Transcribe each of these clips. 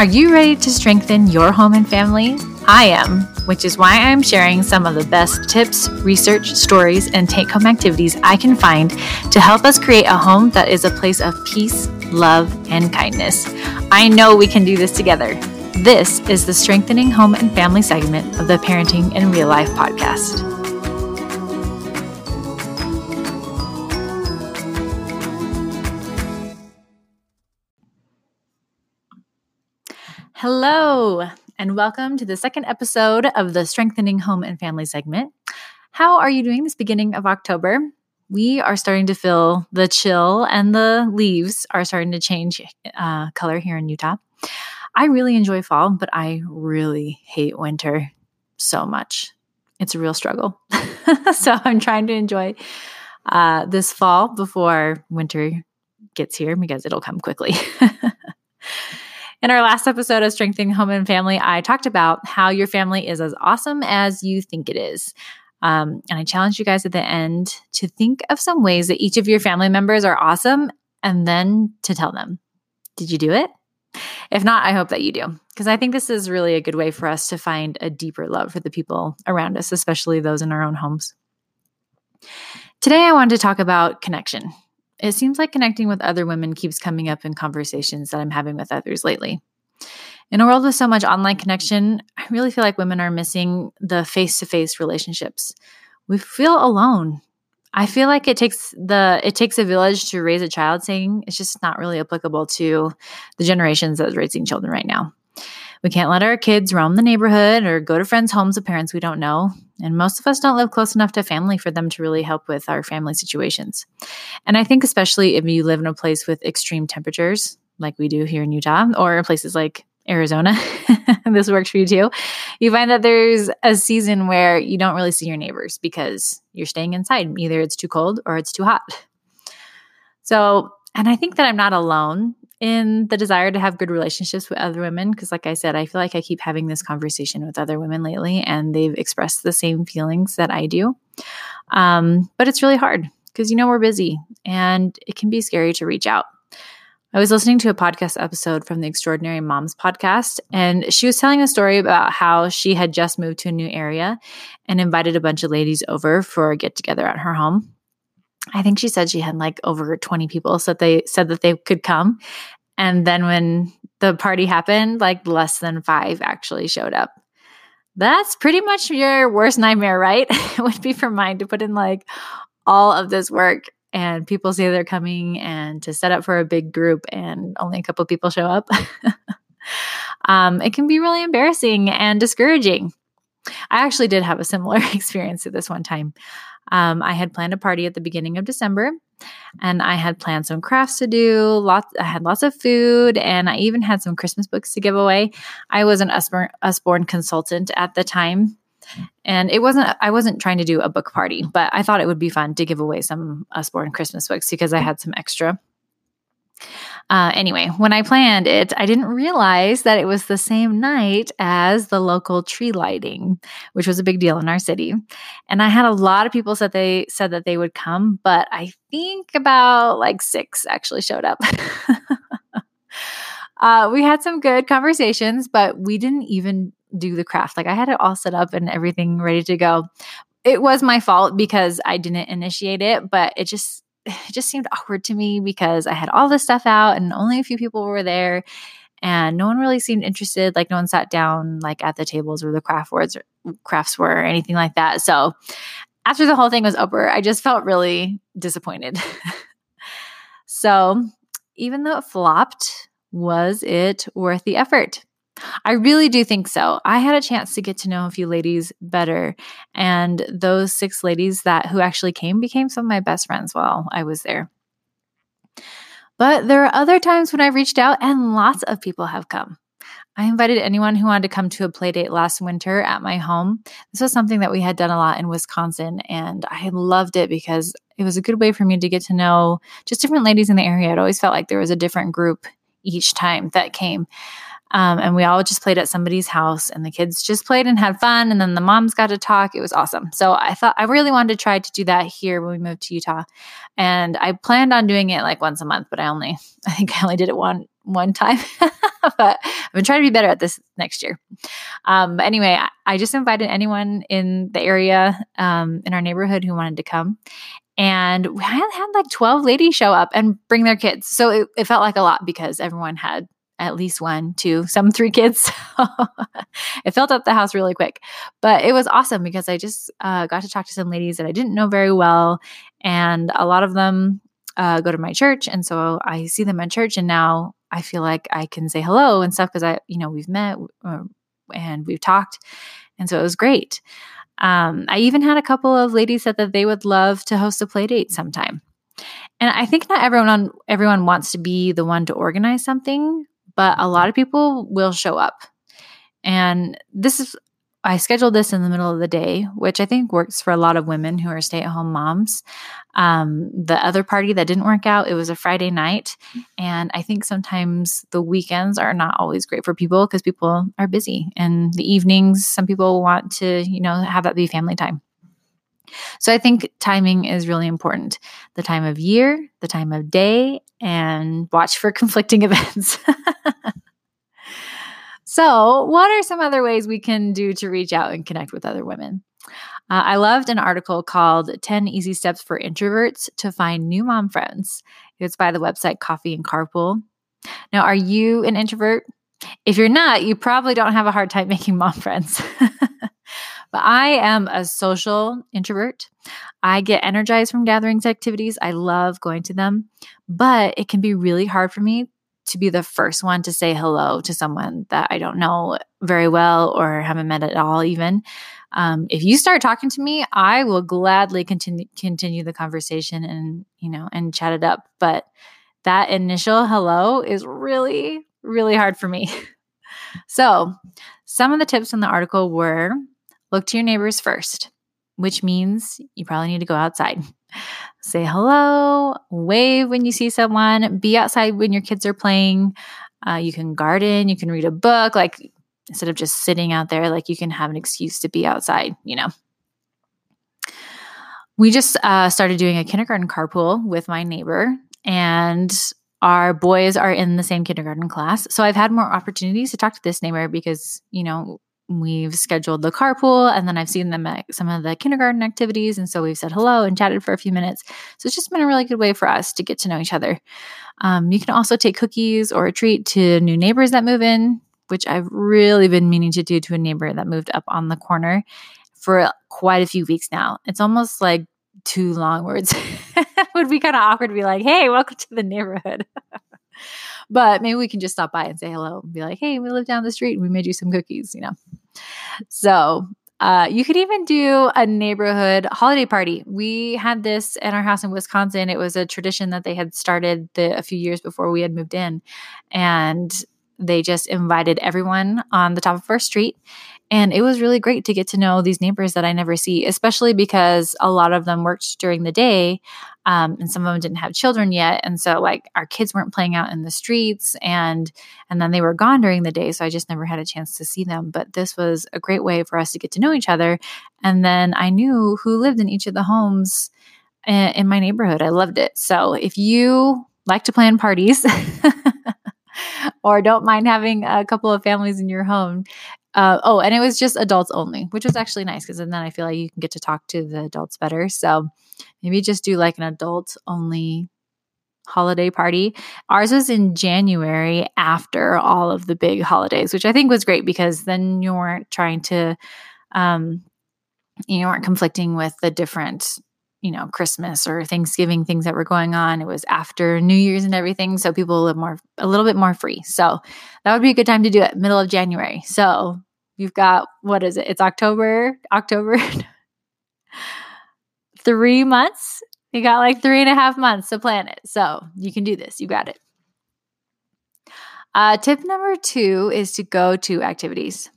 Are you ready to strengthen your home and family? I am, which is why I'm sharing some of the best tips, research, stories, and take home activities I can find to help us create a home that is a place of peace, love, and kindness. I know we can do this together. This is the Strengthening Home and Family segment of the Parenting in Real Life podcast. Hello, and welcome to the second episode of the Strengthening Home and Family segment. How are you doing this beginning of October? We are starting to feel the chill, and the leaves are starting to change uh, color here in Utah. I really enjoy fall, but I really hate winter so much. It's a real struggle. so I'm trying to enjoy uh, this fall before winter gets here because it'll come quickly. In our last episode of Strengthening Home and Family, I talked about how your family is as awesome as you think it is. Um, and I challenged you guys at the end to think of some ways that each of your family members are awesome and then to tell them. Did you do it? If not, I hope that you do, because I think this is really a good way for us to find a deeper love for the people around us, especially those in our own homes. Today, I wanted to talk about connection it seems like connecting with other women keeps coming up in conversations that I'm having with others lately. In a world with so much online connection, I really feel like women are missing the face to face relationships. We feel alone. I feel like it takes the it takes a village to raise a child saying it's just not really applicable to the generations that's raising children right now. We can't let our kids roam the neighborhood or go to friends' homes of parents we don't know. And most of us don't live close enough to family for them to really help with our family situations. And I think, especially if you live in a place with extreme temperatures, like we do here in Utah, or places like Arizona, this works for you too. You find that there's a season where you don't really see your neighbors because you're staying inside. Either it's too cold or it's too hot. So, and I think that I'm not alone in the desire to have good relationships with other women because like i said i feel like i keep having this conversation with other women lately and they've expressed the same feelings that i do um, but it's really hard because you know we're busy and it can be scary to reach out I was listening to a podcast episode from the Extraordinary Moms podcast, and she was telling a story about how she had just moved to a new area and invited a bunch of ladies over for a get together at her home. I think she said she had like over 20 people said they said that they could come. And then when the party happened, like less than five actually showed up. That's pretty much your worst nightmare, right? it would be for mine to put in like all of this work and people say they're coming and to set up for a big group and only a couple people show up. um, it can be really embarrassing and discouraging. I actually did have a similar experience to this one time. Um, I had planned a party at the beginning of December, and I had planned some crafts to do. Lots, I had lots of food, and I even had some Christmas books to give away. I was an Usborne, Usborne consultant at the time, and it wasn't. I wasn't trying to do a book party, but I thought it would be fun to give away some Usborne Christmas books because I had some extra. Uh, anyway, when I planned it, I didn't realize that it was the same night as the local tree lighting, which was a big deal in our city. And I had a lot of people said they said that they would come, but I think about like six actually showed up. uh, we had some good conversations, but we didn't even do the craft. Like I had it all set up and everything ready to go. It was my fault because I didn't initiate it, but it just it just seemed awkward to me because I had all this stuff out and only a few people were there and no one really seemed interested like no one sat down like at the tables where the craft words or mm, crafts were or anything like that. So after the whole thing was over i just felt really disappointed. So even though it flopped was it worth the effort I really do think so. I had a chance to get to know a few ladies better, and those six ladies that who actually came became some of my best friends while I was there. But there are other times when I've reached out and lots of people have come. I invited anyone who wanted to come to a play date last winter at my home. This was something that we had done a lot in Wisconsin, and I loved it because it was a good way for me to get to know just different ladies in the area. It always felt like there was a different group each time that came. Um, and we all just played at somebody's house, and the kids just played and had fun. And then the moms got to talk. It was awesome. So I thought I really wanted to try to do that here when we moved to Utah. And I planned on doing it like once a month, but I only, I think I only did it one one time. but I'm gonna try to be better at this next year. Um, anyway, I, I, just invited anyone in the area um, in our neighborhood who wanted to come. And we had, had like 12 ladies show up and bring their kids. So it, it felt like a lot because everyone had at least one, two, some three kids. it filled up the house really quick. But it was awesome because I just uh, got to talk to some ladies that I didn't know very well. And a lot of them uh, go to my church. And so I see them at church. And now I feel like I can say hello and stuff because I, you know, we've met uh, and we've talked. And so it was great. Um, I even had a couple of ladies said that they would love to host a play date sometime. And I think not everyone on, everyone wants to be the one to organize something, but a lot of people will show up. And this is I scheduled this in the middle of the day, which I think works for a lot of women who are stay at home moms. Um, the other party that didn't work out, it was a Friday night. And I think sometimes the weekends are not always great for people because people are busy. And the evenings, some people want to, you know, have that be family time. So I think timing is really important. The time of year, the time of day, and watch for conflicting events. So, what are some other ways we can do to reach out and connect with other women? Uh, I loved an article called 10 Easy Steps for Introverts to Find New Mom Friends. It's by the website Coffee and Carpool. Now, are you an introvert? If you're not, you probably don't have a hard time making mom friends. But I am a social introvert. I get energized from gatherings activities. I love going to them, but it can be really hard for me to be the first one to say hello to someone that I don't know very well or haven't met at all, even. Um, if you start talking to me, I will gladly continue continue the conversation and you know and chat it up. But that initial hello is really really hard for me. so, some of the tips in the article were look to your neighbors first, which means you probably need to go outside say hello, wave when you see someone, be outside when your kids are playing. Uh, you can garden, you can read a book, like instead of just sitting out there, like you can have an excuse to be outside, you know. We just uh, started doing a kindergarten carpool with my neighbor, and our boys are in the same kindergarten class. So I've had more opportunities to talk to this neighbor because, you know, we've scheduled the carpool and then I've seen them at some of the kindergarten activities. And so we've said hello and chatted for a few minutes. So it's just been a really good way for us to get to know each other. Um, you can also take cookies or a treat to new neighbors that move in, which I've really been meaning to do to a neighbor that moved up on the corner for quite a few weeks now. It's almost like two long words. it would be kind of awkward to be like, hey, welcome to the neighborhood. but maybe we can just stop by and say hello and be like, hey, we live down the street and we made you some cookies, you know. So uh, you could even do a neighborhood holiday party. We had this in our house in Wisconsin. It was a tradition that they had started the, a few years before we had moved in. And they just invited everyone on the top of our street and it was really great to get to know these neighbors that I never see, especially because a lot of them worked during the day um, and some of them didn't have children yet. And so like our kids weren't playing out in the streets and and then they were gone during the day. So I just never had a chance to see them. But this was a great way for us to get to know each other. And then I knew who lived in each of the homes in, in my neighborhood. I loved it. So if you like to plan parties, or don't mind having a couple of families in your home, uh, oh, and it was just adults only, which was actually nice because then I feel like you can get to talk to the adults better. So maybe just do like an adult only holiday party. Ours was in January after all of the big holidays, which I think was great because then you weren't trying to, um, you weren't conflicting with the different you know christmas or thanksgiving things that were going on. It was after new year's and everything so people live more a little bit more free. So that would be a good time to do it middle of january. So you've got what is it? It's october october. Three months? You got like three and a half months to plan it. So you can do this. You got it. Uh, tip number two is to go to activities.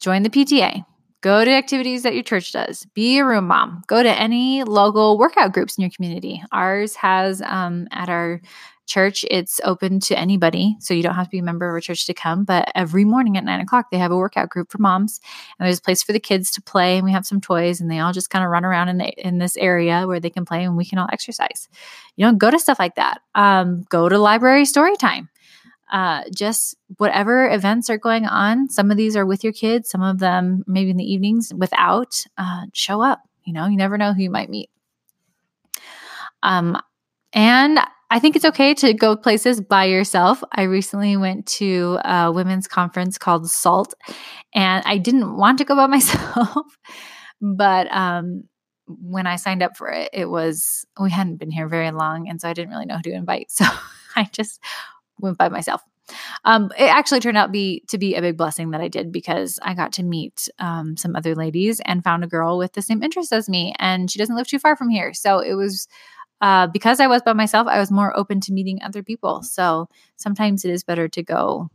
Join the pta Go to activities that your church does. Be a room mom. Go to any local workout groups in your community. Ours has um, at our church, it's open to anybody. So you don't have to be a member of a church to come. But every morning at nine o'clock, they have a workout group for moms. And there's a place for the kids to play. And we have some toys. And they all just kind of run around in, the, in this area where they can play and we can all exercise. You know, go to stuff like that. Um, go to library story time. Uh, just whatever events are going on. Some of these are with your kids, some of them maybe in the evenings without. Uh, show up. You know, you never know who you might meet. Um, and I think it's okay to go places by yourself. I recently went to a women's conference called SALT, and I didn't want to go by myself, but um, when I signed up for it, it was we hadn't been here very long, and so I didn't really know who to invite. So I just went by myself. Um, it actually turned out be to be a big blessing that I did because I got to meet um, some other ladies and found a girl with the same interests as me, and she doesn't live too far from here. So it was uh, because I was by myself, I was more open to meeting other people. So sometimes it is better to go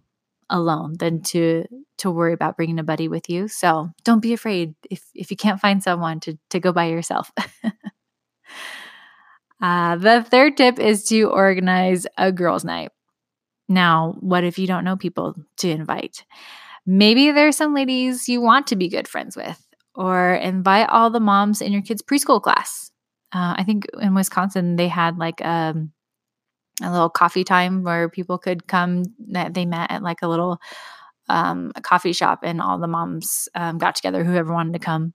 alone than to to worry about bringing a buddy with you. So don't be afraid if if you can't find someone to to go by yourself. uh, the third tip is to organize a girls' night. Now, what if you don't know people to invite? Maybe there's some ladies you want to be good friends with, or invite all the moms in your kids' preschool class. Uh, I think in Wisconsin they had like a, um, a little coffee time where people could come. That they met at like a little um, a coffee shop, and all the moms um, got together. Whoever wanted to come,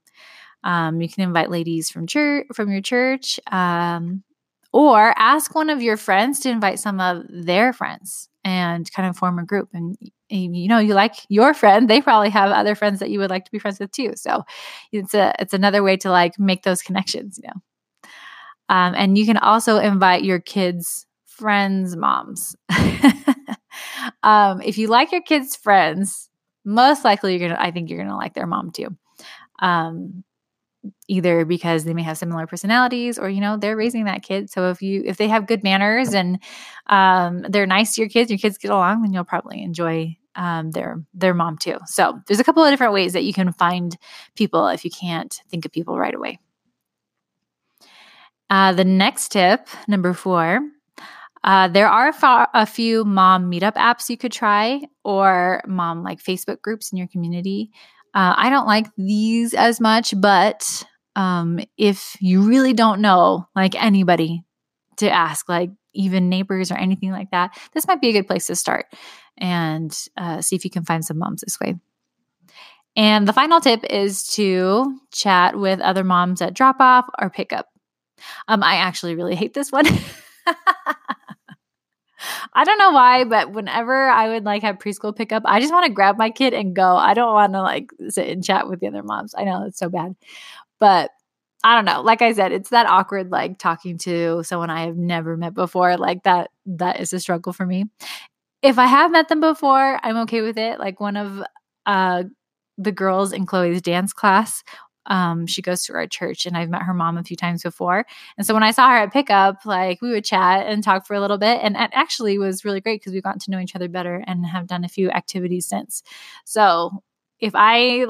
um, you can invite ladies from church from your church, um, or ask one of your friends to invite some of their friends and kind of form a group. And you know you like your friend they probably have other friends that you would like to be friends with too. So it's a it's another way to like make those connections you know. Um, and you can also invite your kids friends moms. Um, if you like your kids friends most likely you're gonna i think you're gonna like their mom too. Um, either because they may have similar personalities or you know they're raising that kid. So if you if they have good manners and um, they're nice to your kids your kids get along then you'll probably enjoy um, their their mom too. So there's a couple of different ways that you can find people if you can't think of people right away. Uh, the next tip number four uh, there are a, fa- a few mom meetup apps you could try or mom like facebook groups in your community uh, I don't like these as much, but um, if you really don't know like anybody to ask, like even neighbors or anything like that, this might be a good place to start and uh, see if you can find some moms this way. And the final tip is to chat with other moms at drop off or pickup. Um, I actually really hate this one. I don't know why, but whenever I would like have preschool pickup, I just want to grab my kid and go. I don't want to like sit and chat with the other moms. I know it's so bad. But I don't know. Like I said, it's that awkward like talking to someone I have never met before. Like that that is a struggle for me. If I have met them before, I'm okay with it. Like one of uh the girls in Chloe's dance class um, she goes to our church and I've met her mom a few times before. And so when I saw her at pickup, like we would chat and talk for a little bit. And it actually was really great because we've gotten to know each other better and have done a few activities since. So if I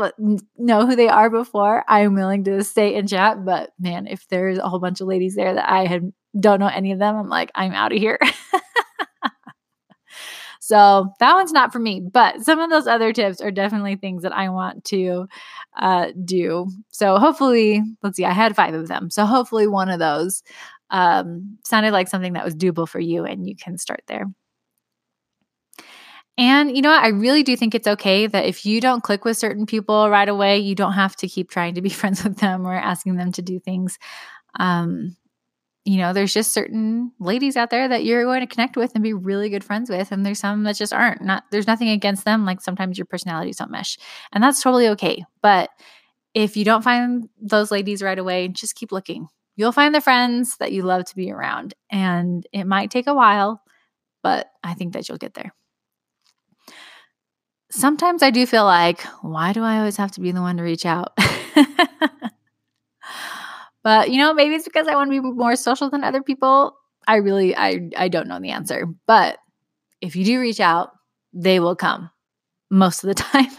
know who they are before, I'm willing to stay and chat. But man, if there's a whole bunch of ladies there that I had don't know any of them, I'm like, I'm out of here. So that one's not for me, but some of those other tips are definitely things that I want to uh, do. So hopefully, let's see, I had five of them. So hopefully, one of those um, sounded like something that was doable for you and you can start there. And you know what? I really do think it's okay that if you don't click with certain people right away, you don't have to keep trying to be friends with them or asking them to do things. Um, you know, there's just certain ladies out there that you're going to connect with and be really good friends with. And there's some that just aren't. Not there's nothing against them. Like sometimes your personalities don't mesh. And that's totally okay. But if you don't find those ladies right away, just keep looking. You'll find the friends that you love to be around. And it might take a while, but I think that you'll get there. Sometimes I do feel like, why do I always have to be the one to reach out? But you know, maybe it's because I want to be more social than other people. I really I I don't know the answer. But if you do reach out, they will come most of the time.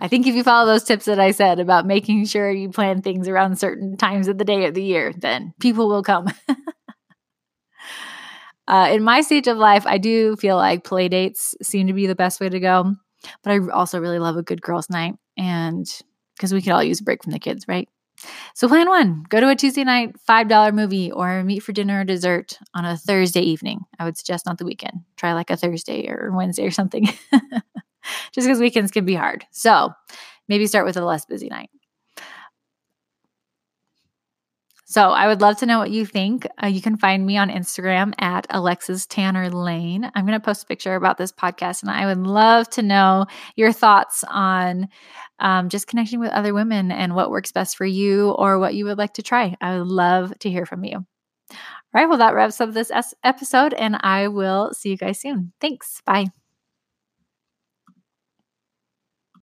I think if you follow those tips that I said about making sure you plan things around certain times of the day or the year, then people will come. uh, in my stage of life, I do feel like play dates seem to be the best way to go. But I also really love a good girls' night, and because we could all use a break from the kids, right? So, plan one go to a Tuesday night $5 movie or meet for dinner or dessert on a Thursday evening. I would suggest not the weekend. Try like a Thursday or Wednesday or something, just because weekends can be hard. So, maybe start with a less busy night. So I would love to know what you think. Uh, you can find me on Instagram at Alexis Tanner Lane. I'm going to post a picture about this podcast, and I would love to know your thoughts on um, just connecting with other women and what works best for you or what you would like to try. I would love to hear from you. All right. Well, that wraps up this episode, and I will see you guys soon. Thanks. Bye.